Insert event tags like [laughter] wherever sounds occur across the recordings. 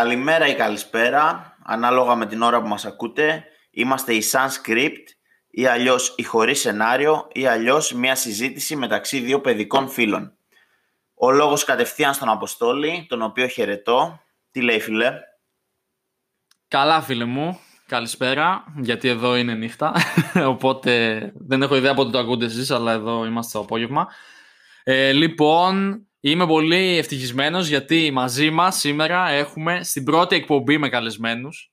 Καλημέρα ή καλησπέρα, ανάλογα με την ώρα που μας ακούτε. Είμαστε η Sunscript ή αλλιώς η χωρίς σενάριο ή αλλιώς μια συζήτηση μεταξύ δύο παιδικών φίλων. Ο λόγος κατευθείαν στον Αποστόλη, τον οποίο χαιρετώ. Τι λέει φίλε; Καλά φίλε μου, καλησπέρα, γιατί εδώ είναι νύχτα, [laughs] οπότε δεν έχω ιδέα πότε το ακούτε εσείς, αλλά εδώ είμαστε το απόγευμα. Ε, λοιπόν, Είμαι πολύ ευτυχισμένος γιατί μαζί μας σήμερα έχουμε στην πρώτη εκπομπή με καλεσμένους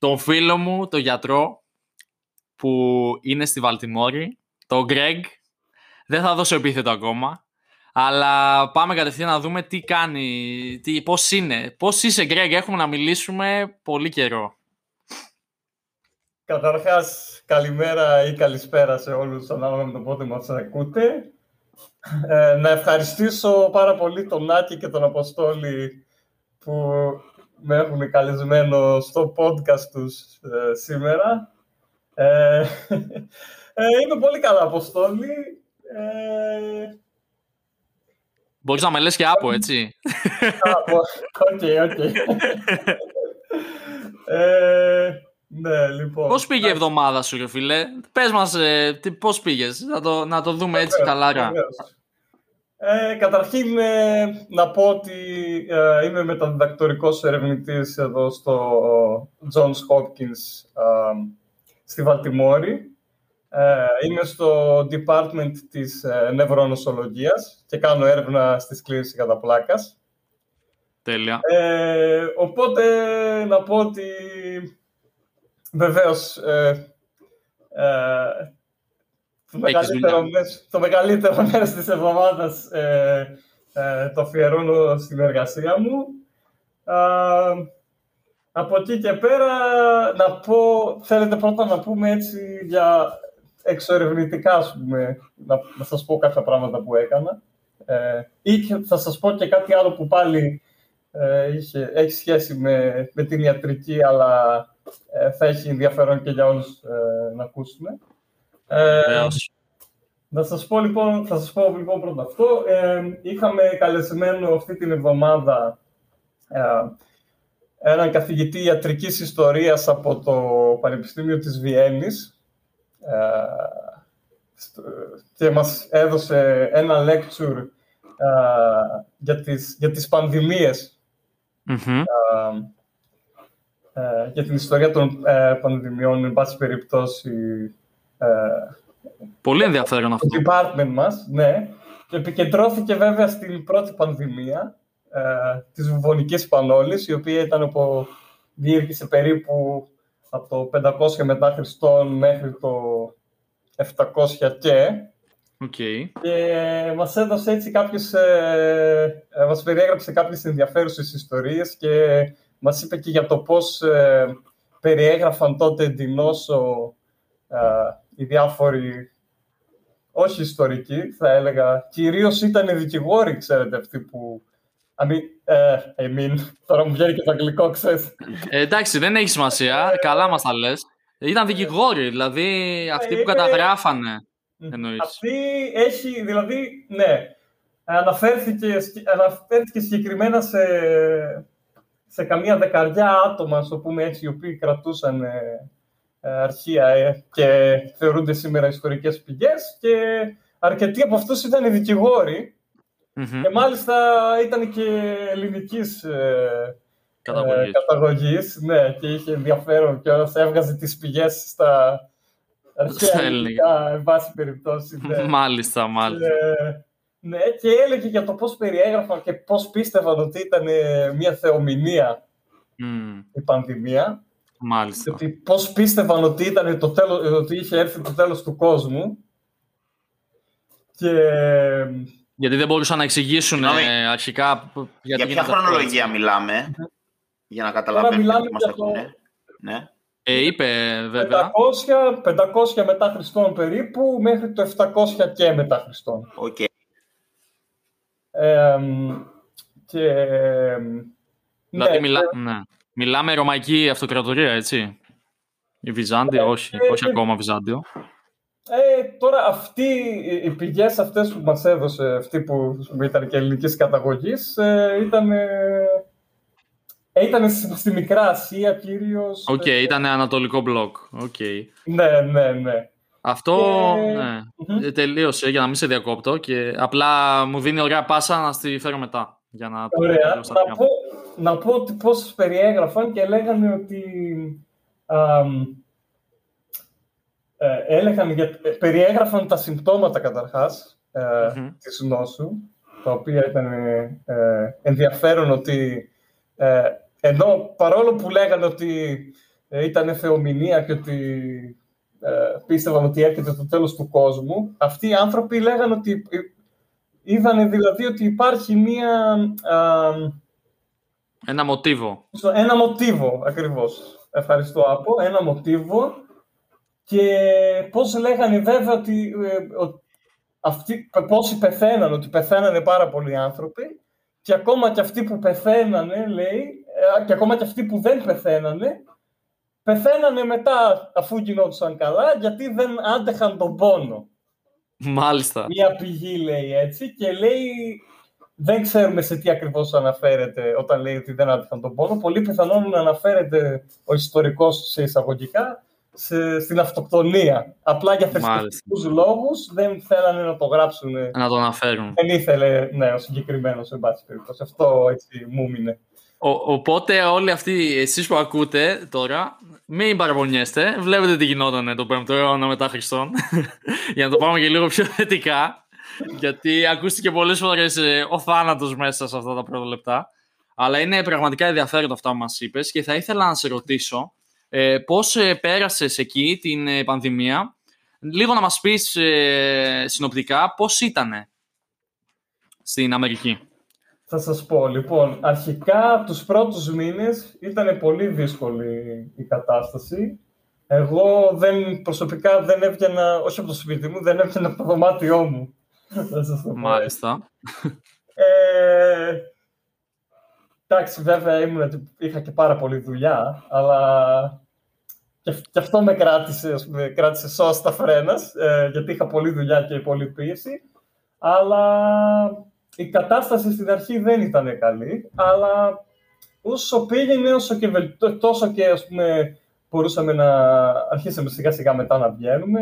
τον φίλο μου, τον γιατρό που είναι στη Βαλτιμόρη, τον Γκρέγκ. Δεν θα δώσω επίθετο ακόμα, αλλά πάμε κατευθείαν να δούμε τι κάνει, τι, πώς είναι. Πώς είσαι Γκρέγκ, έχουμε να μιλήσουμε πολύ καιρό. Καταρχάς, καλημέρα ή καλησπέρα σε όλους ανάλογα με το πότε μας ακούτε. Ε, να ευχαριστήσω πάρα πολύ τον Νάκη και τον Αποστόλη που με έχουν καλεσμένο στο podcast τους ε, σήμερα. Ε, ε, είμαι πολύ καλά, Αποστόλη. Ε, Μπορείς να με λες και άπο, έτσι. Άπο, OK, OK. [laughs] Ναι, λοιπόν. Πώς πήγε η εβδομάδα σου, ρε φίλε; Πες μας, ε, πώς πήγες, να το, να το δούμε έτσι καλά. Ε, καταρχήν, ε, να πω ότι ε, είμαι μεταδιδακτορικός ερευνητής εδώ στο Johns Hopkins ε, στη Βαλτιμόρη. Ε, είμαι στο department της ε, νευρονοσολογίας και κάνω έρευνα στις κλίνες κατά πλάκας. Τέλεια. οπότε, να πω ότι Βεβαίως. Ε, ε, το, μεγαλύτερο μέρος, το μεγαλύτερο [laughs] μέρος της εβδομάδας ε, ε, το αφιερώνω στην εργασία μου. από εκεί και πέρα, να πω, θέλετε πρώτα να πούμε έτσι για εξορευνητικά, ας πούμε, να, να σας πω κάποια πράγματα που έκανα. Ε, ή θα σας πω και κάτι άλλο που πάλι ε, είχε, έχει σχέση με, με την ιατρική, αλλά ε, θα έχει ενδιαφέρον και για όλους ε, να ακούσουμε. Ε, να σας πω λοιπόν, θα σας πω λοιπόν πρώτα αυτό. Ε, είχαμε καλεσμένο αυτή την εβδομάδα ε, έναν καθηγητή ιατρικής ιστορίας από το Πανεπιστήμιο της Βιέννης και μας έδωσε ένα lecture για, τις, για τις πανδημίες ε, για την ιστορία των ε, πανδημιών, εν πάση περιπτώσει. Ε, Πολύ ενδιαφέρον αυτό. Το department μας, ναι. Και επικεντρώθηκε βέβαια στην πρώτη πανδημία ε, της βουβονικής πανόλης, η οποία ήταν από, διήρκησε περίπου από το 500 μετά Χριστόν μέχρι το 700 και. Okay. Και μας έδωσε έτσι κάποιες, ε, ε, μας περιέγραψε κάποιες ενδιαφέρουσες ιστορίες και μας είπε και για το πώς ε, περιέγραφαν τότε την νόσο ε, οι διάφοροι, όχι ιστορικοί, θα έλεγα, κυρίως ήταν οι δικηγόροι, ξέρετε, αυτοί που... I mean, ε, I mean, [laughs] τώρα μου βγαίνει και το αγγλικό, ξέρεις. Ε, εντάξει, δεν έχει σημασία, καλά μας τα λες. Ήταν δικηγόροι, δηλαδή αυτοί που καταγράφανε. Εννοείς. Αυτή έχει, δηλαδή, ναι, αναφέρθηκε, αναφέρθηκε συγκεκριμένα σε σε καμία δεκαριά άτομα, ας πούμε έτσι, οι οποίοι κρατούσαν ε, ε, αρχεία ε, και θεωρούνται σήμερα ιστορικές πηγές και αρκετοί από αυτούς ήταν οι δικηγοροι και μάλιστα ήταν και ελληνικής ε, καταγωγής. καταγωγής ναι, και είχε ενδιαφέρον και όσο έβγαζε τις πηγές στα αρχαία ελληνικά, εν πάση περιπτώσει. Ναι. μάλιστα, μάλιστα. Ναι, και έλεγε για το πώς περιέγραφαν και πώς πίστευαν ότι ήταν ε, μια θεομηνία η πανδημία. Μάλιστα. Ότι πώς πίστευαν ότι, ήταν το τέλος, ότι είχε έρθει το τέλος του κόσμου. Και... Γιατί δεν μπορούσαν να εξηγήσουν ε, αρχικά... Για ποια χρονολογία μιλάμε, για να καταλαβαίνουμε τι μας ακούνε. Ναι. Ε, είπε βέβαια. 500, 500 μετά Χριστόν περίπου, μέχρι το 700 και μετά Χριστόν. Okay και, δηλαδή ναι, μιλά, ναι. μιλάμε Ρωμαϊκή Αυτοκρατορία, έτσι. Η Βυζάντιο, ναι, όχι, όχι ακόμα Βυζάντιο. Ε, τώρα αυτοί, οι πηγές αυτές που μας έδωσε, αυτή που ήταν και ελληνικής καταγωγής, ε, ήταν... Ε, Ε, ήταν στη Μικρά Ασία κυρίως. OK, okay, ήταν ανατολικό μπλοκ. Okay. Ναι, ναι, ναι. Αυτό και... ναι, τελείωσε για να μην σε διακόπτω και απλά μου δίνει ωραία πάσα να στη φέρω μετά. Για να ωραία. Το να, πω, να πω ότι πώς περιέγραφαν και λέγανε ότι α, ε, έλεγαν για, περιέγραφαν τα συμπτώματα καταρχάς ε, mm της νόσου, τα οποία ήταν ε, ενδιαφέρον ότι ε, ενώ παρόλο που λέγανε ότι ε, ήταν θεομηνία και ότι ε, πίστευαν ότι έρχεται το τέλος του κόσμου, αυτοί οι άνθρωποι λέγανε ότι είδαν δηλαδή ότι υπάρχει μία... ένα μοτίβο. Ένα μοτίβο, ακριβώς. Ευχαριστώ, Άπο. Ένα μοτίβο και πώς λέγανε βέβαια ότι, ε, αυτοί, πόσοι πεθαίναν, ότι πεθαίνανε πάρα πολλοί άνθρωποι και ακόμα και αυτοί που πεθαίνανε, λέει, ε, και ακόμα και αυτοί που δεν πεθαίνανε, πεθαίνανε μετά αφού γινόντουσαν καλά, γιατί δεν άντεχαν τον πόνο. Μάλιστα. Μια πηγή λέει έτσι και λέει δεν ξέρουμε σε τι ακριβώς αναφέρεται όταν λέει ότι δεν άντεχαν τον πόνο. Πολύ πιθανόν να αναφέρεται ο ιστορικός σε εισαγωγικά σε, στην αυτοκτονία. Απλά για θρησκευτικούς λόγους δεν θέλανε να το γράψουν. Να το αναφέρουν. Δεν ήθελε ναι, ο συγκεκριμένος σε πάση περιπτώσει. Αυτό έτσι μου μείνε. Ο, οπότε όλοι αυτοί εσείς που ακούτε τώρα, μην παραπονιέστε. Βλέπετε τι γινόταν το 5ο αιώνα μετά Χριστόν. [laughs] Για να το πάμε και λίγο πιο θετικά. γιατί ακούστηκε πολλές φορές ε, ο θάνατος μέσα σε αυτά τα πρώτα λεπτά. Αλλά είναι πραγματικά ενδιαφέροντα αυτά που μας είπες και θα ήθελα να σε ρωτήσω ε, πώς ε, πέρασες εκεί την ε, πανδημία. Λίγο να μας πεις ε, συνοπτικά πώς ήτανε στην Αμερική. Θα σας πω, λοιπόν, αρχικά τους πρώτους μήνες ήταν πολύ δύσκολη η κατάσταση. Εγώ δεν, προσωπικά δεν έβγαινα, όχι από το σπίτι μου, δεν έβγαινα από το δωμάτιό μου. [laughs] Μάλιστα. Ε, εντάξει, βέβαια ήμουν, είχα και πάρα πολλή δουλειά, αλλά και, αυτό με κράτησε, με κράτησε σώστα φρένας, ε, γιατί είχα πολλή δουλειά και πολλή πίεση. Αλλά η κατάσταση στην αρχή δεν ήταν καλή, αλλά όσο πήγαινε, όσο και τόσο και ας πούμε, μπορούσαμε να αρχίσουμε σιγά σιγά μετά να βγαίνουμε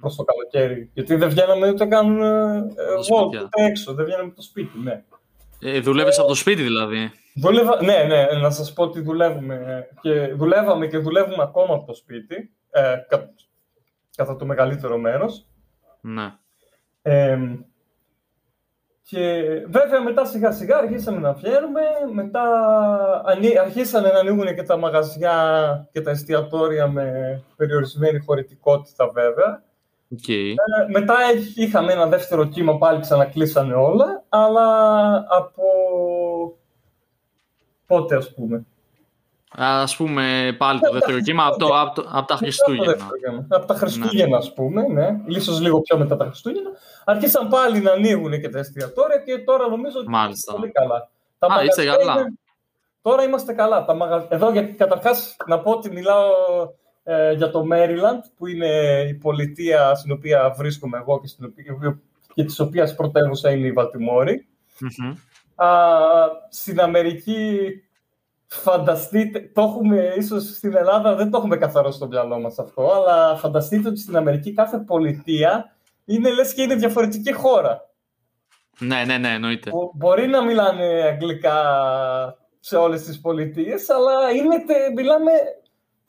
προς το καλοκαίρι. Γιατί δεν βγαίναμε ούτε καν εγώ, ούτε έξω, δεν βγαίναμε από το σπίτι, ναι. Ε, δουλεύεις από το σπίτι δηλαδή. Δούλευα, ναι, ναι, να σας πω ότι δουλεύουμε και δουλεύαμε και δουλεύουμε ακόμα από το σπίτι, ε, κατά το μεγαλύτερο μέρος. Ναι. Ε, και βέβαια μετά σιγά σιγά αρχίσαμε να βγαίνουμε, μετά αρχίσανε να ανοίγουν και τα μαγαζιά και τα εστιατόρια με περιορισμένη χωρητικότητα βέβαια. Okay. Ε, μετά είχαμε ένα δεύτερο κύμα, πάλι ξανακλείσανε όλα, αλλά από πότε ας πούμε; Α πούμε πάλι το δεύτερο κύμα από, από, από, τα Χριστούγεννα. Από τα Χριστούγεννα, ας πούμε, ναι. Ίσως λίγο πιο μετά τα Χριστούγεννα. Αρχίσαν πάλι να ανοίγουν και τα εστιατόρια και τώρα νομίζω ότι Μάλιστα. πολύ καλά. Τα Α, είστε καλά. Τώρα είμαστε καλά. Τα μαγα... Εδώ, γιατί καταρχάς, να πω ότι μιλάω ε, για το Maryland, που είναι η πολιτεία στην οποία βρίσκομαι εγώ και, στην οποία, και της οποίας πρωτεύουσα είναι η βαλτιμορη στην Αμερική Φανταστείτε, το έχουμε ίσως στην Ελλάδα, δεν το έχουμε καθαρό στο μυαλό μας αυτό, αλλά φανταστείτε ότι στην Αμερική κάθε πολιτεία είναι λες και είναι διαφορετική χώρα. Ναι, ναι, ναι, εννοείται. μπορεί να μιλάνε αγγλικά σε όλες τις πολιτείες, αλλά είναι, μιλάμε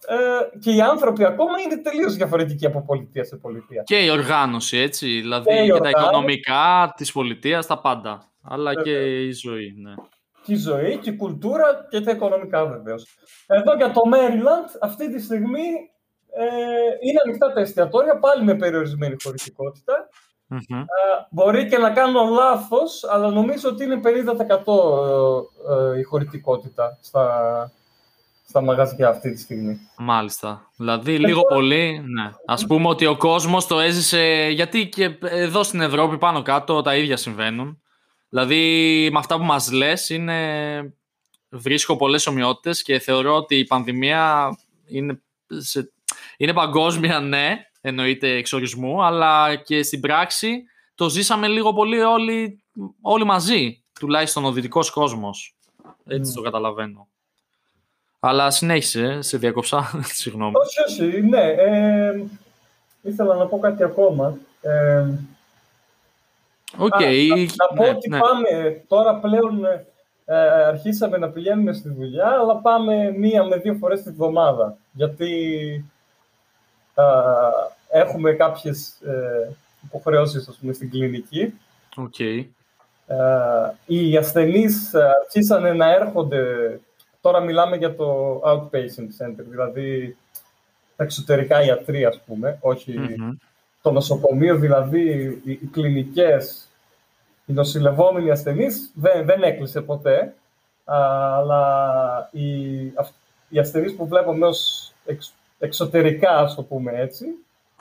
ε, και οι άνθρωποι ακόμα είναι τελείως διαφορετικοί από πολιτεία σε πολιτεία. Και η οργάνωση, έτσι. Δηλαδή και, τα οικονομικά της πολιτείας, τα πάντα. Αλλά και η ζωή, ναι και η ζωή και η κουλτούρα και τα οικονομικά βεβαίως. Εδώ για το Maryland αυτή τη στιγμή ε, είναι ανοιχτά τα εστιατόρια, πάλι με περιορισμένη χωρητικότητα. Mm-hmm. Ε, μπορεί και να κάνω λάθος, αλλά νομίζω ότι είναι 50% ε, η χωρητικότητα στα, στα μαγαζιά αυτή τη στιγμή. Μάλιστα. Δηλαδή λίγο πολύ, ναι. Ας πούμε ότι ο κόσμος το έζησε, γιατί και εδώ στην Ευρώπη πάνω κάτω τα ίδια συμβαίνουν. Δηλαδή, με αυτά που μας λες, είναι... βρίσκω πολλές ομοιότητες και θεωρώ ότι η πανδημία είναι, σε... είναι παγκόσμια, ναι, εννοείται εξορισμού, αλλά και στην πράξη το ζήσαμε λίγο πολύ όλοι, όλοι μαζί, τουλάχιστον ο δυτικός κόσμος. Έτσι το καταλαβαίνω. Αλλά συνέχισε, σε διακόψα, [laughs] συγγνώμη. Όχι, όχι, ναι. Ε, ήθελα να πω κάτι ακόμα. Ε, OK. Okay, να, να πω ναι, ότι ναι. πάμε, τώρα πλέον ε, αρχίσαμε να πηγαίνουμε στη δουλειά, αλλά πάμε μία με δύο φορές τη βδομάδα. Γιατί α, έχουμε κάποιες ε, υποχρεώσεις, ας πούμε, στην κλινική. Okay. Ε, οι ασθενείς αρχίσανε να έρχονται, τώρα μιλάμε για το outpatient center, δηλαδή τα εξωτερικά ιατροί, ας πούμε, όχι Mm-hmm. Το νοσοκομείο, δηλαδή οι, οι κλινικές, οι νοσηλευόμενοι ασθενείς δεν, δεν έκλεισε ποτέ, αλλά οι, αυ- οι ασθενείς που βλέπουμε ως εξ, εξωτερικά, ας το πούμε έτσι,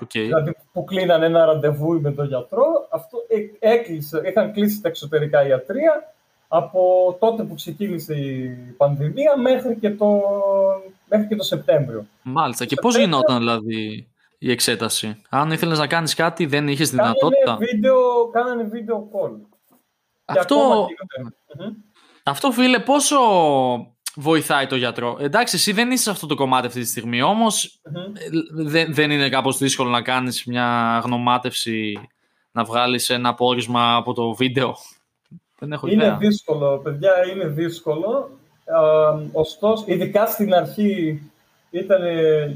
Okay. δηλαδή που κλείναν ένα ραντεβού με τον γιατρό, αυτό ε- έκλεισε, είχαν κλείσει τα εξωτερικά ιατρία από τότε που ξεκίνησε η πανδημία μέχρι και το, μέχρι και το Σεπτέμβριο. Μάλιστα. Και πώς γινόταν δηλαδή η εξέταση. Αν ήθελες να κάνεις κάτι δεν είχες δυνατότητα. Κάνανε βίντεο, κάνανε βίντεο call. Και Αυτό, ακόμα γίνονται. Μμμ. αυτό φίλε πόσο βοηθάει το γιατρό; Εντάξει εσύ δεν είσαι σε αυτό το κομμάτι αυτή τη στιγμή όμως Μμμ. ε, δεν, δεν είναι κάπως δύσκολο να κάνεις μια γνωμάτευση να βγάλεις ένα πόρισμα από το βίντεο; Δεν έχω Είναι ιδέα. δύσκολο, παιδιά, είναι δύσκολο. Α, ωστόσο, ειδικά στην αρχή ήταν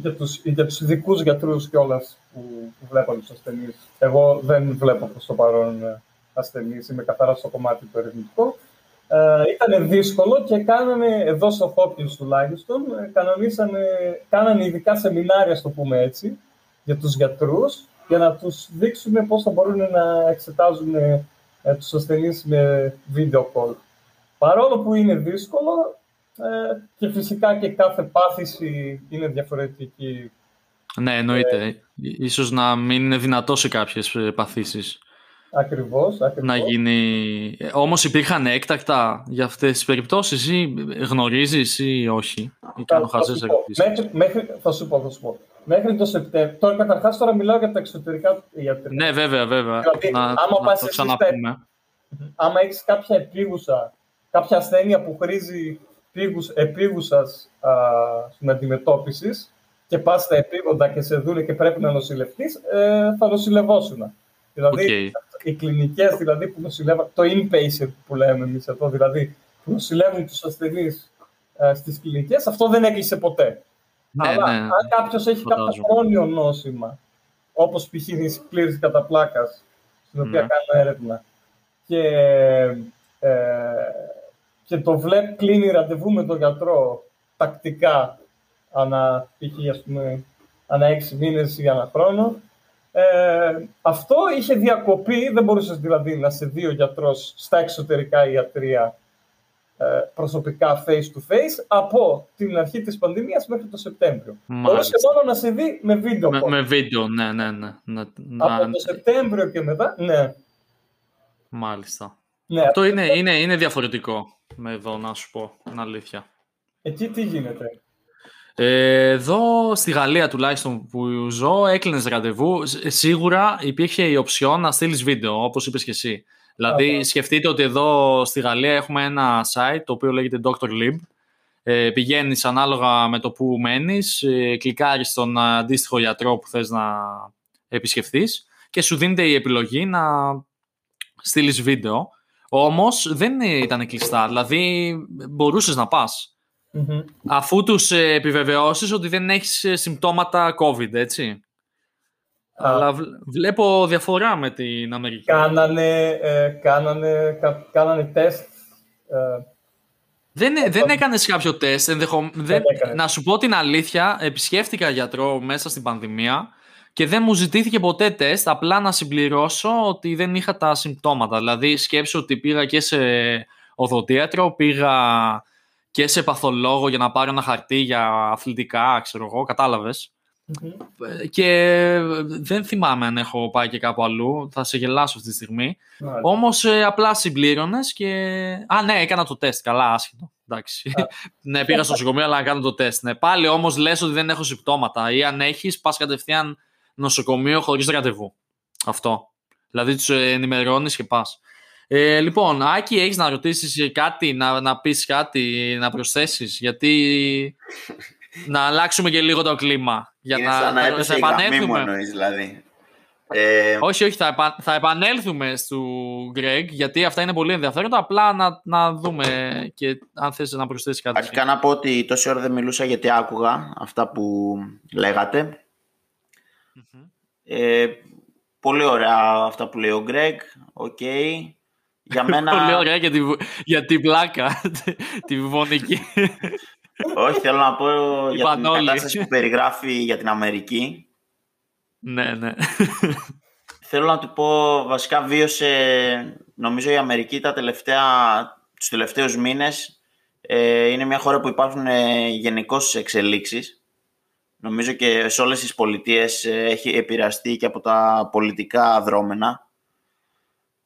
για τους, για τους ειδικούς γιατρούς κιόλας που, που βλέπαν τους ασθενείς. Εγώ δεν βλέπω προς το παρόν ε, ασθενείς, είμαι καθαρά στο κομμάτι του ερευνητικό. Ε, ήταν δύσκολο και κάνανε, εδώ στο Hopkins τουλάχιστον, ε, κανονίσανε, κάνανε ειδικά σεμινάρια, στο πούμε έτσι, για τους γιατρούς, για να τους δείξουν πώς θα μπορούν να εξετάζουν ε, τους ασθενείς με video call. Παρόλο που είναι δύσκολο ε, και φυσικά και κάθε πάθηση είναι διαφορετική. Ναι, εννοείται. Ίσως να μην είναι δυνατός σε κάποιες ε, παθήσεις Ακριβώς, ακριβώς. να γίνει. Ε, Όμως υπήρχαν έκτακτα για αυτές τις περιπτώσεις ή γνωρίζεις ή όχι. Ή κάνω θα, χαζές σου πω. ερωτήσεις; μέχρι, μέχρι, θα σου πω, θα σου πω. Μέχρι το Σεπτέμβριο. Τώρα, καταρχάς, τώρα μιλάω για τα εξωτερικά ιατρικά. Ναι, βέβαια, βέβαια. Δηλαδή, να, άμα να πας το εσύ ξαναπούμε. Άμα έχεις κάποια επίγουσα, κάποια ασθένεια που χρήζει επίγους, επίγουσας α, στην αντιμετώπιση και πας στα επίγοντα και σε δούνε και πρέπει να νοσηλευτείς, ε, θα νοσηλευόσουν. Δηλαδή, Οκ. οι κλινικές δηλαδή, που νοσηλεύουν, το inpatient που λέμε εμείς εδώ, δηλαδή που νοσηλεύουν τους ασθενείς ε, στις κλινικές, αυτό δεν έκλεισε ποτέ. Ναι, Αλλά ναι. αν κάποιος έχει κάποιο φαντάζομαι. χρόνιο νόσημα, όπως π.χ. η σκλήρωση κατά πλάκας, στην οποία Ναι. κάνω έρευνα, και, ε, και το βλέπει, κλείνει ραντεβού με τον γιατρό τακτικά, ανά, π.χ. ας πούμε, ανά έξι μήνες ή ανά χρόνο, ε, αυτό είχε διακοπεί, δεν μπορούσε δηλαδή να σε δει ο γιατρός στα εξωτερικά ιατρία ε, προσωπικά face to face από την αρχή της πανδημίας μέχρι το Σεπτέμβριο. Μάλιστα. Μπορούσε μόνο να σε δει με βίντεο. Με, call. με βίντεο, ναι, ναι, ναι. Να, Από να, το Σεπτέμβριο και μετά, ναι. μάλιστα. ναι. Αυτό είναι, είναι, είναι διαφορετικό με εδώ, να σου πω την αλήθεια. Εκεί τι γίνεται; Ε, εδώ στη Γαλλία τουλάχιστον που ζω έκλεινες ραντεβού. Σ- Σίγουρα υπήρχε η οψιόν να στείλεις βίντεο, όπως είπες και εσύ. Δηλαδή, Αχα. σκεφτείτε ότι εδώ στη Γαλλία έχουμε ένα site το οποίο λέγεται Dr. Lib. Ε, πηγαίνεις ανάλογα με το που μένεις, ε, κλικάρεις στον αντίστοιχο γιατρό που θες να επισκεφθείς και σου δίνεται η επιλογή να στείλεις βίντεο. Όμως δεν ήταν κλειστά, δηλαδή μπορούσες να πας Μμμ. αφού τους ε, επιβεβαιώσεις ότι δεν έχεις ε, συμπτώματα COVID, έτσι. Α. Αλλά βλ- βλέπω διαφορά με την Αμερική. Κάνανε, ε, κάνανε, κα, κάνανε τεστ. Ε, Δεν, δεν έκανες κάποιο τεστ, ενδεχο... δεν... έκανες. να σου πω την αλήθεια, επισκέφτηκα γιατρό μέσα στην πανδημία και δεν μου ζητήθηκε ποτέ τεστ, απλά να συμπληρώσω ότι δεν είχα τα συμπτώματα. Δηλαδή σκέψου ότι πήγα και σε οδοντίατρο, πήγα και σε παθολόγο για να πάρω ένα χαρτί για αθλητικά, ξέρω εγώ, κατάλαβες. μμμ. Και δεν θυμάμαι αν έχω πάει και κάπου αλλού, θα σε γελάσω αυτή τη στιγμή. Μάλιστα. Όμως απλά συμπλήρωνες και. Α, ναι, έκανα το τεστ. Καλά, άσχετο. Εντάξει. [laughs] ναι, πήγα στο νοσοκομείο, αλλά να κάνω το τεστ. Ναι. Πάλι όμως λες ότι δεν έχω συμπτώματα ή αν έχεις, πας κατευθείαν νοσοκομείο χωρίς ραντεβού. Αυτό. Δηλαδή τους ενημερώνεις και πας. Ε, λοιπόν, Άκη, έχεις να ρωτήσεις κάτι, να, να πεις κάτι, να προσθέσεις, γιατί να αλλάξουμε και λίγο το κλίμα. Για Είναι να, σαν να έπεσε η γραμμή μου εννοείς, δηλαδή. Ε... Όχι, όχι, θα, επα... θα επανέλθουμε στο Greg, γιατί αυτά είναι πολύ ενδιαφέροντα. Απλά να, να δούμε και αν θες να προσθέσεις κάτι. Αρχικά να πω ότι τόση ώρα δεν μιλούσα γιατί άκουγα αυτά που λέγατε. Ε, πολύ ωραία αυτά που λέει ο Greg. OK. Okay. Για [laughs] μένα... πολύ ωραία για, τη, για την πλάκα, τη βουβωνική. Όχι, θέλω να πω για την κατάσταση που περιγράφει για την Αμερική. Ναι, ναι. Θέλω να του πω, βασικά βίωσε, νομίζω η Αμερική τα τελευταία, τους τελευταίους μήνες ε, είναι μια χώρα που υπάρχουν ε, γενικώς εξελίξεις. Νομίζω και σε όλες τις πολιτείες ε, έχει επηρεαστεί και από τα πολιτικά δρόμενα.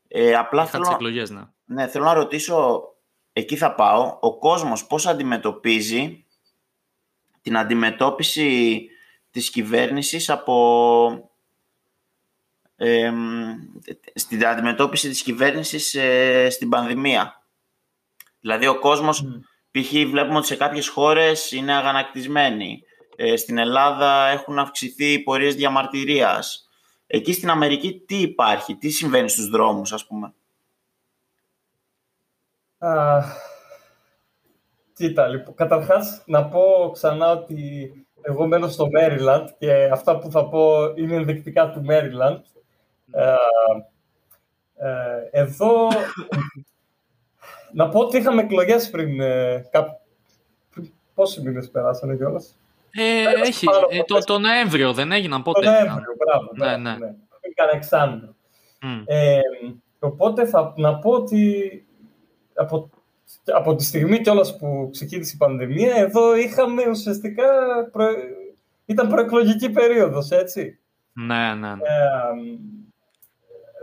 Ε, απλά θέλω, εκλογές, ναι. ναι, θέλω να ρωτήσω, εκεί θα πάω, ο κόσμος πώς αντιμετωπίζει την αντιμετώπιση της κυβέρνησης από ε, στην αντιμετώπιση της κυβέρνησης ε, στην πανδημία. Δηλαδή ο κόσμος, mm. π.χ. βλέπουμε ότι σε κάποιες χώρες είναι αγανακτισμένοι. Ε, στην Ελλάδα έχουν αυξηθεί οι πορείες διαμαρτυρίας. Εκεί στην Αμερική τι υπάρχει, τι συμβαίνει στους δρόμους ας πούμε; Uh, κοίτα, λοιπόν, καταρχάς να πω ξανά ότι εγώ μένω στο Maryland και αυτά που θα πω είναι ενδεικτικά του Maryland. Ε, ε, εδώ, να πω ότι είχαμε εκλογές πριν, ε, πόσοι μήνες περάσανε κιόλας; Ε, έχει, ε, το, το Νοέμβριο δεν έγιναν πότε. Το Νοέμβριο, μπράβο. Ναι, ναι. ναι. Είχαν εξάμεινο. Mm. Ε, οπότε θα να πω ότι από, από τη στιγμή κιόλας που ξεκίνησε η πανδημία, εδώ είχαμε ουσιαστικά, προ... ήταν προεκλογική περίοδος, έτσι. Ναι, ναι, ναι. Ε,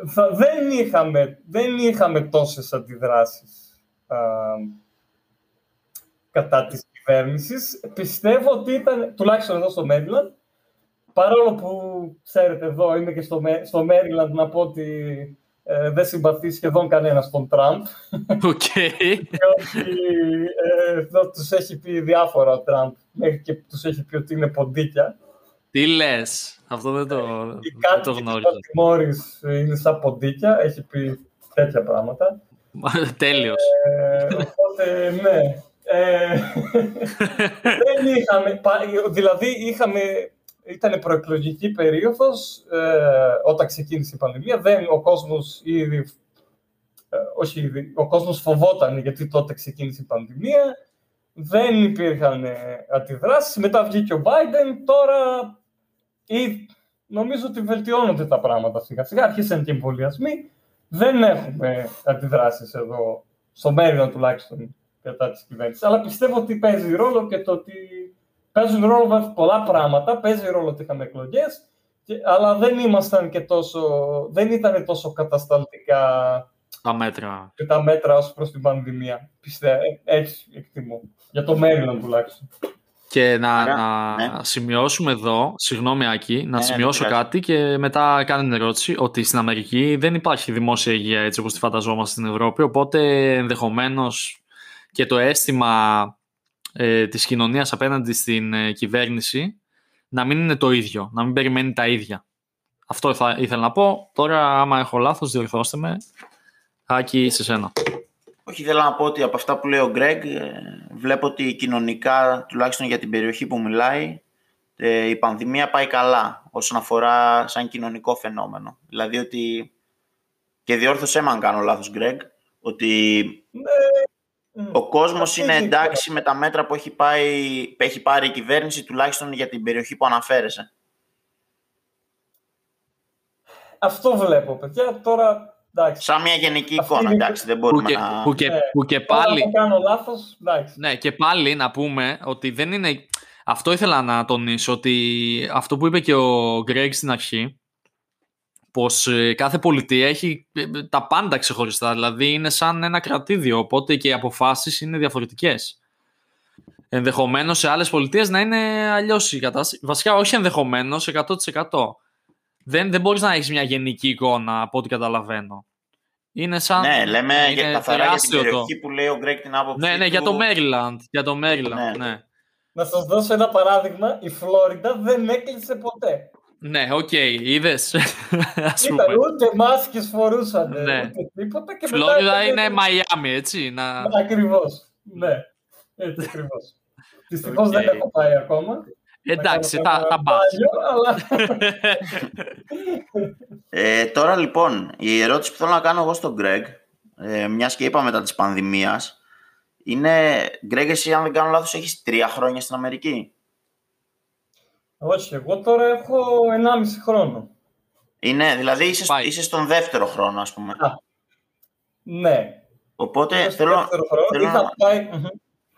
θα, δεν, είχαμε, δεν είχαμε τόσες αντιδράσεις α, κατά της κυβέρνησης. Πιστεύω ότι ήταν, τουλάχιστον εδώ στο Maryland, παρόλο που, ξέρετε, εδώ είμαι και στο, στο Maryland να πω ότι ε, δεν συμπαθεί σχεδόν κανένας στον Τραμπ. Οκ. Διότι ε, εδώ τους έχει πει διάφορα ο Τραμπ, μέχρι και τους έχει πει ότι είναι ποντίκια. Τι λες; Αυτό δεν το, δεν το γνώριζα. Η Μόρις είναι σαν ποντίκια, έχει πει τέτοια πράγματα. Τέλειος. Ε, οπότε, ναι. Ε, δεν είχαμε, δηλαδή είχαμε, ήταν προεκλογική περίοδος ε, όταν ξεκίνησε η πανδημία. Δεν, ο κόσμος ήδη, ε, όχι ήδη, ο κόσμος φοβόταν γιατί τότε ξεκίνησε η πανδημία. Δεν υπήρχαν αντιδράσεις. Μετά βγήκε ο Biden. Τώρα ή νομίζω ότι βελτιώνονται τα πράγματα σιγά σιγά. Άρχισαν και οι εμβολιασμοί. Δεν έχουμε αντιδράσεις εδώ, στο μέριο τουλάχιστον, κατά της κυβέρνησης. Αλλά πιστεύω ότι παίζει ρόλο και το ότι παίζουν ρόλο πολλά πράγματα. Παίζει ρόλο ότι είχαμε εκλογές, αλλά δεν ήμασταν και τόσο, δεν ήταν τόσο κατασταλτικά τα μέτρα. Και τα μέτρα ως προς την πανδημία. Πιστεύω, έτσι εκτιμώ. Για το μέλλον τουλάχιστον. Και να, να ναι. σημειώσουμε εδώ, συγγνώμη Άκη, να ναι, ναι σημειώσω κάτι και μετά κάνει την ερώτηση ότι στην Αμερική δεν υπάρχει δημόσια υγεία έτσι όπως τη φανταζόμαστε στην Ευρώπη, οπότε ενδεχομένως και το αίσθημα ε, της κοινωνίας απέναντι στην ε, κυβέρνηση να μην είναι το ίδιο, να μην περιμένει τα ίδια. Αυτό θα ήθελα να πω. Τώρα, άμα έχω λάθος, διορθώστε με. Άκη, σε σένα. Όχι, θέλω να πω ότι από αυτά που λέει ο Γκρέγκ, ε, βλέπω ότι κοινωνικά, τουλάχιστον για την περιοχή που μιλάει, ε, η πανδημία πάει καλά όσον αφορά σαν κοινωνικό φαινόμενο. Δηλαδή ότι, και διόρθωσέ με αν κάνω λάθος Γκρέγκ, ότι ναι. Ο κόσμος είναι εντάξει με τα μέτρα που έχει, πάει, που έχει πάρει η κυβέρνηση, τουλάχιστον για την περιοχή που αναφέρεσαι. Αυτό βλέπω, παιδιά. Τώρα Εντάξει. Σαν μια γενική εικόνα, εντάξει, δεν μπορούμε που και, να... Που και, που και πάλι... Αν κάνω λάθος, εντάξει. Ναι, και πάλι να πούμε ότι δεν είναι... Αυτό ήθελα να τονίσω, ότι αυτό που είπε και ο Γκρέγκ στην αρχή, πως ε, κάθε πολιτεία έχει ε, τα πάντα ξεχωριστά, δηλαδή είναι σαν ένα κρατήδιο, οπότε και οι αποφάσεις είναι διαφορετικές. Ενδεχομένως σε άλλες πολιτείες να είναι αλλιώς η κατάσταση. Βασικά, όχι ενδεχομένως, 100% δεν, δεν μπορείς να έχεις μια γενική εικόνα από ό,τι καταλαβαίνω. Είναι σαν... Ναι, λέμε είναι για, καθαρά για την τεράστιο το- περιοχή που λέει ο Greg την άποψη Ναι, ναι, για του. το Maryland. Για το Maryland, Ναι. ναι. Να σας δώσω ένα παράδειγμα. Η Φλόριντα δεν έκλεισε ποτέ. Ναι, οκ, είδες. [laughs] Ας Ήταν πούμε. ούτε μάσκες φορούσαν, Ναι. ούτε τίποτα. Και Φλόριδα είναι Μαϊάμι, έτσι. Να... Ακριβώς. Ναι, έτσι ακριβώς. [laughs] Δυστυχώς Οκ. δεν έχω πάει ακόμα. Εντάξει, Να θα, κάνω θα ένα πας. μπάνιο, αλλά [laughs] Ε, τώρα λοιπόν, η ερώτηση που θέλω να κάνω εγώ στον Γκρέγκ, ε, μιας και είπα μετά της πανδημίας, είναι, Γκρέγκ, εσύ αν δεν κάνω λάθος, έχεις τρία χρόνια στην Αμερική; Όχι, εγώ τώρα έχω 1,5 χρόνο. Είναι, δηλαδή είσαι, Πάει. είσαι στον δεύτερο χρόνο, ας πούμε. Α. Ναι. Οπότε Είμαι στο θέλω, δεύτερο χρόνο. θέλω Είχα να... πάει... Μμμ.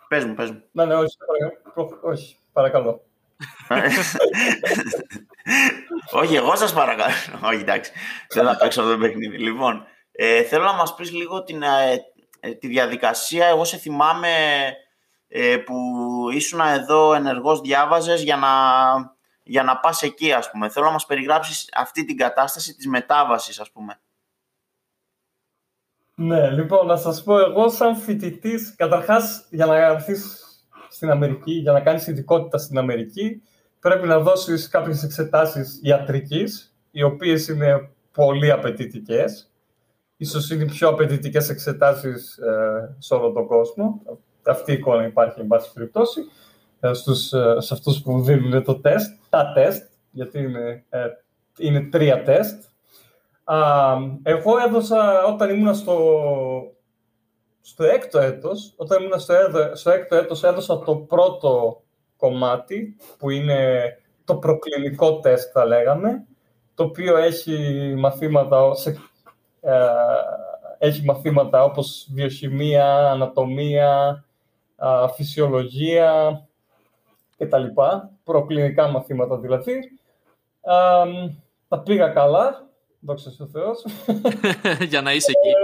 Πες μου, πες μου. Ναι, ναι, όχι, παρακαλώ. όχι, παρακαλώ. [laughs] Όχι, εγώ σας παρακαλώ. Όχι, εντάξει. Δεν θα παίξω αυτό το παιχνίδι. Λοιπόν, ε, θέλω να μας πεις λίγο την, ε, ε, τη διαδικασία. Εγώ σε θυμάμαι ε, που ήσουν εδώ ενεργός διάβαζες για να, για να πας εκεί, ας πούμε. Θέλω να μας περιγράψεις αυτή την κατάσταση της μετάβασης, ας πούμε. Ναι, λοιπόν, να σας πω, εγώ σαν φοιτητής, καταρχάς, για να έρθεις στην Αμερική, για να κάνεις ειδικότητα στην Αμερική, πρέπει να δώσεις κάποιες εξετάσεις ιατρικής, οι οποίες είναι πολύ απαιτητικές. Ίσως είναι οι πιο απαιτητικές εξετάσεις ε, σε όλο τον κόσμο. Αυτή η εικόνα υπάρχει, εν πάση περιπτώσει, ε, στους, ε, σε αυτούς που δίνουν το τεστ, τα τεστ, γιατί είναι, ε, είναι τρία τεστ. Α, εγώ έδωσα όταν ήμουν στο, στο έκτο έτος, όταν ήμουν στο, έδω- στο έκτο έτος έδωσα το πρώτο κομμάτι που είναι το προκλινικό τεστ θα λέγαμε το οποίο έχει μαθήματα, σε, ε, έχει μαθήματα όπως βιοχημία, ανατομία, α, φυσιολογία κτλ. Προκλινικά μαθήματα δηλαδή. Α, τα πήγα καλά, δόξα τω Θεώς. [laughs] Για να είσαι εκεί.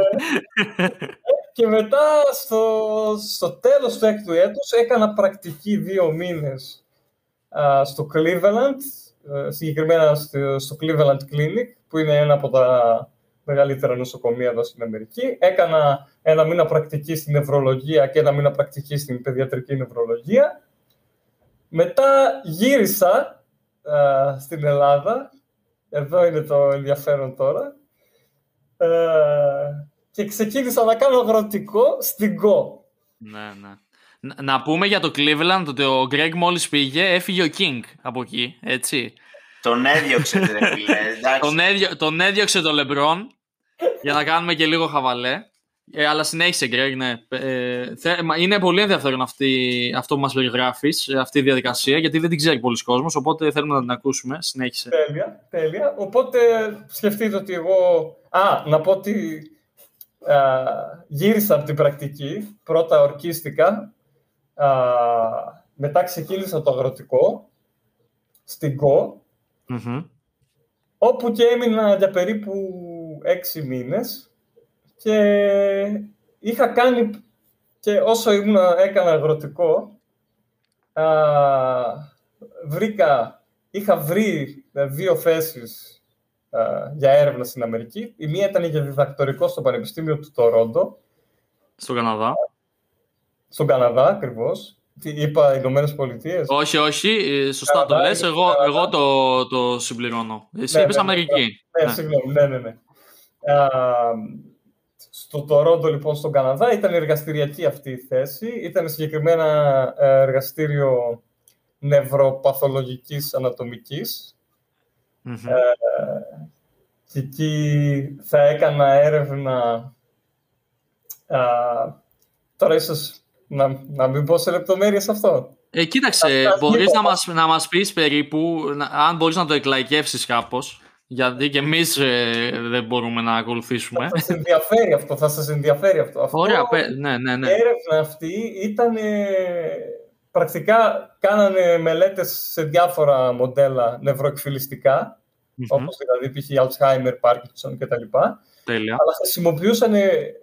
Και μετά στο, στο τέλος του έκτου έτους έκανα πρακτική δύο μήνες α, στο Cleveland, ε, συγκεκριμένα στο, στο Cleveland Clinic, που είναι ένα από τα μεγαλύτερα νοσοκομεία εδώ στην Αμερική. Έκανα ένα μήνα πρακτική στην νευρολογία και ένα μήνα πρακτική στην παιδιατρική νευρολογία. Μετά γύρισα α, στην Ελλάδα. Εδώ είναι το ενδιαφέρον τώρα. Ε, και ξεκίνησα να κάνω αγροτικό στην Go. ναι, ναι. Να- Να πούμε για το Cleveland ότι ο Greg μόλις πήγε, έφυγε ο King από εκεί, έτσι. Τον έδιωξε, ρε φίλε. [laughs] Εντάξει. Τον, έδιο, τον έδιωξε το LeBron για να κάνουμε και λίγο χαβαλέ. Ε, αλλά συνέχισε, Greg, ναι. Ε, θε- μα είναι πολύ ενδιαφέρον αυτή, αυτό που μας περιγράφεις, ε, αυτή η διαδικασία, γιατί δεν την ξέρει πολλοί κόσμος, οπότε θέλουμε να την ακούσουμε. Συνέχισε. Τέλεια, τέλεια. Οπότε σκεφτείτε ότι εγώ... Α, να πω ότι α, γύρισα από την πρακτική. Πρώτα ορκίστηκα. Α, μετά ξεκίνησα το αγροτικό στην Go, Μμμ. όπου και έμεινα για περίπου έξι μήνες και είχα κάνει και όσο ήμουν, έκανα αγροτικό α, βρήκα, είχα βρει ε, δύο θέσεις α, για έρευνα στην Αμερική. Η μία ήταν για διδακτορικό στο Πανεπιστήμιο του Τορόντο, Στον Καναδά. στον Καναδά ακριβώς. Τι είπα, Ηνωμένες Πολιτείες; Όχι, όχι, ε, σωστά το Καναδά, λες, είναι εγώ, Καναδά. εγώ το, το συμπληρώνω. Εσύ Ναι, είπες ναι, ναι, Αμερική. Ναι, Ναι. συγγνώμη, ναι, ναι, ναι. Α, στο Τορόντο, λοιπόν, στον Καναδά, ήταν εργαστηριακή αυτή η θέση. Ήταν συγκεκριμένα ε, εργαστήριο νευροπαθολογικής ανατομικής. Μμμ. Ε, και εκεί θα έκανα έρευνα... Α, τώρα ίσως να, να μην πω σε λεπτομέρειες αυτό. Ε, κοίταξε, Αυτά μπορείς είπα. να μας, να μας πεις περίπου, να- αν μπορείς να το εκλαϊκεύσεις κάπως, γιατί και εμείς ε, δεν μπορούμε να ακολουθήσουμε. Θα σας ενδιαφέρει αυτό, θα σας ενδιαφέρει αυτό. αυτό Ωραία, πέ- ναι, ναι, ναι. Η έρευνα αυτή ήταν πρακτικά κάνανε μελέτες σε διάφορα μοντέλα νευροεκφυλιστικά, Μμμ, όπως δηλαδή π.χ. Alzheimer, Parkinson κτλ. Τέλεια. Αλλά χρησιμοποιούσαν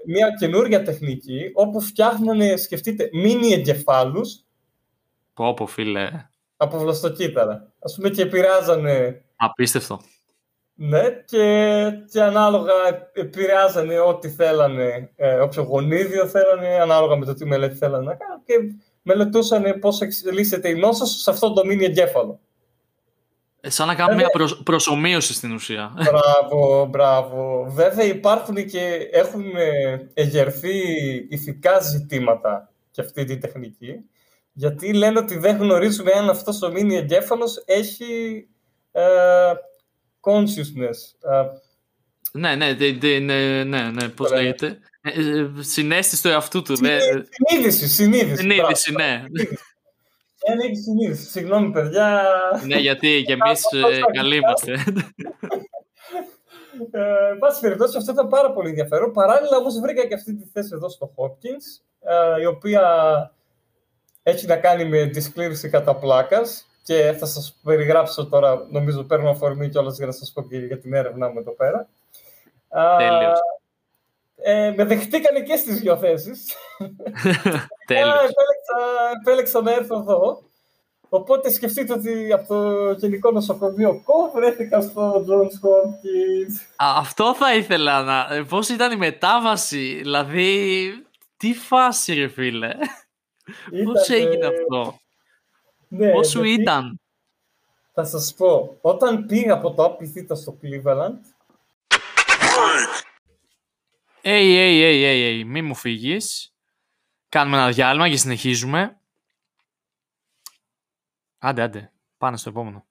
μια καινούργια τεχνική όπου φτιάχνανε, σκεφτείτε, μίνι εγκεφάλους Πω πω φίλε, από βλαστοκύτταρα. Ας πούμε και επηρεάζανε απίστευτο. Ναι, και, και ανάλογα επηρεάζανε ό,τι θέλανε, ε, όποιο γονίδιο θέλανε, ανάλογα με το τι μελέτη θέλανε να κάνουν και μελετούσαν πώς εξελίσσεται η νόσος σε αυτό το μήνυ εγκέφαλο. Ε, σαν να κάνουμε μια προσωμείωση στην ουσία. [laughs] Μπράβο, μπράβο. Βέβαια υπάρχουν και έχουν εγερθεί ηθικά ζητήματα και αυτή τη τεχνική. Γιατί λένε ότι δεν γνωρίζουμε αν αυτός ο μήνυ εγκέφαλος έχει ε, consciousness. Ε, ναι, ναι, ναι, ναι, ναι, πώς λέγεται. Συνέστηση του εαυτού του. Συνείδηση, συνείδηση. Συνείδηση, ναι. Δεν έχει συνείδηση. Συγγνώμη, παιδιά. Ναι, γιατί [laughs] και εμείς καλοί είμαστε. Ε, εν πάση περιπτώσει, αυτό ήταν πάρα πολύ ενδιαφέρον. Παράλληλα, όμως, βρήκα και αυτή τη θέση εδώ στο Hopkins, ε, η οποία έχει να κάνει με τη σκλήρηση κατά πλάκας. Και θα σας περιγράψω τώρα, νομίζω παίρνω αφορμή κιόλας για να σας πω και για την έρευνά μου εδώ πέρα. Τέλειος. Ε, με δεχτήκανε και στις δύο θέσεις. [laughs] Τέλος. επέλεξα, επέλεξα να έρθω εδώ. Οπότε σκεφτείτε ότι από το Γενικό Νοσοκομείο Κο βρέθηκα στο Johns Hopkins. Αυτό θα ήθελα να... Πώς ήταν η μετάβαση, δηλαδή... Τι φάση ρε φίλε; Ήταν, Πώς έγινε αυτό; Ναι, Πώς σου ήταν; Θα σας πω, όταν πήγα από το Apple στο Cleveland, Hey, hey, hey, hey, hey, μη μου φύγεις. Κάνουμε ένα διάλειμμα και συνεχίζουμε. Άντε, άντε. Πάνε στο επόμενο.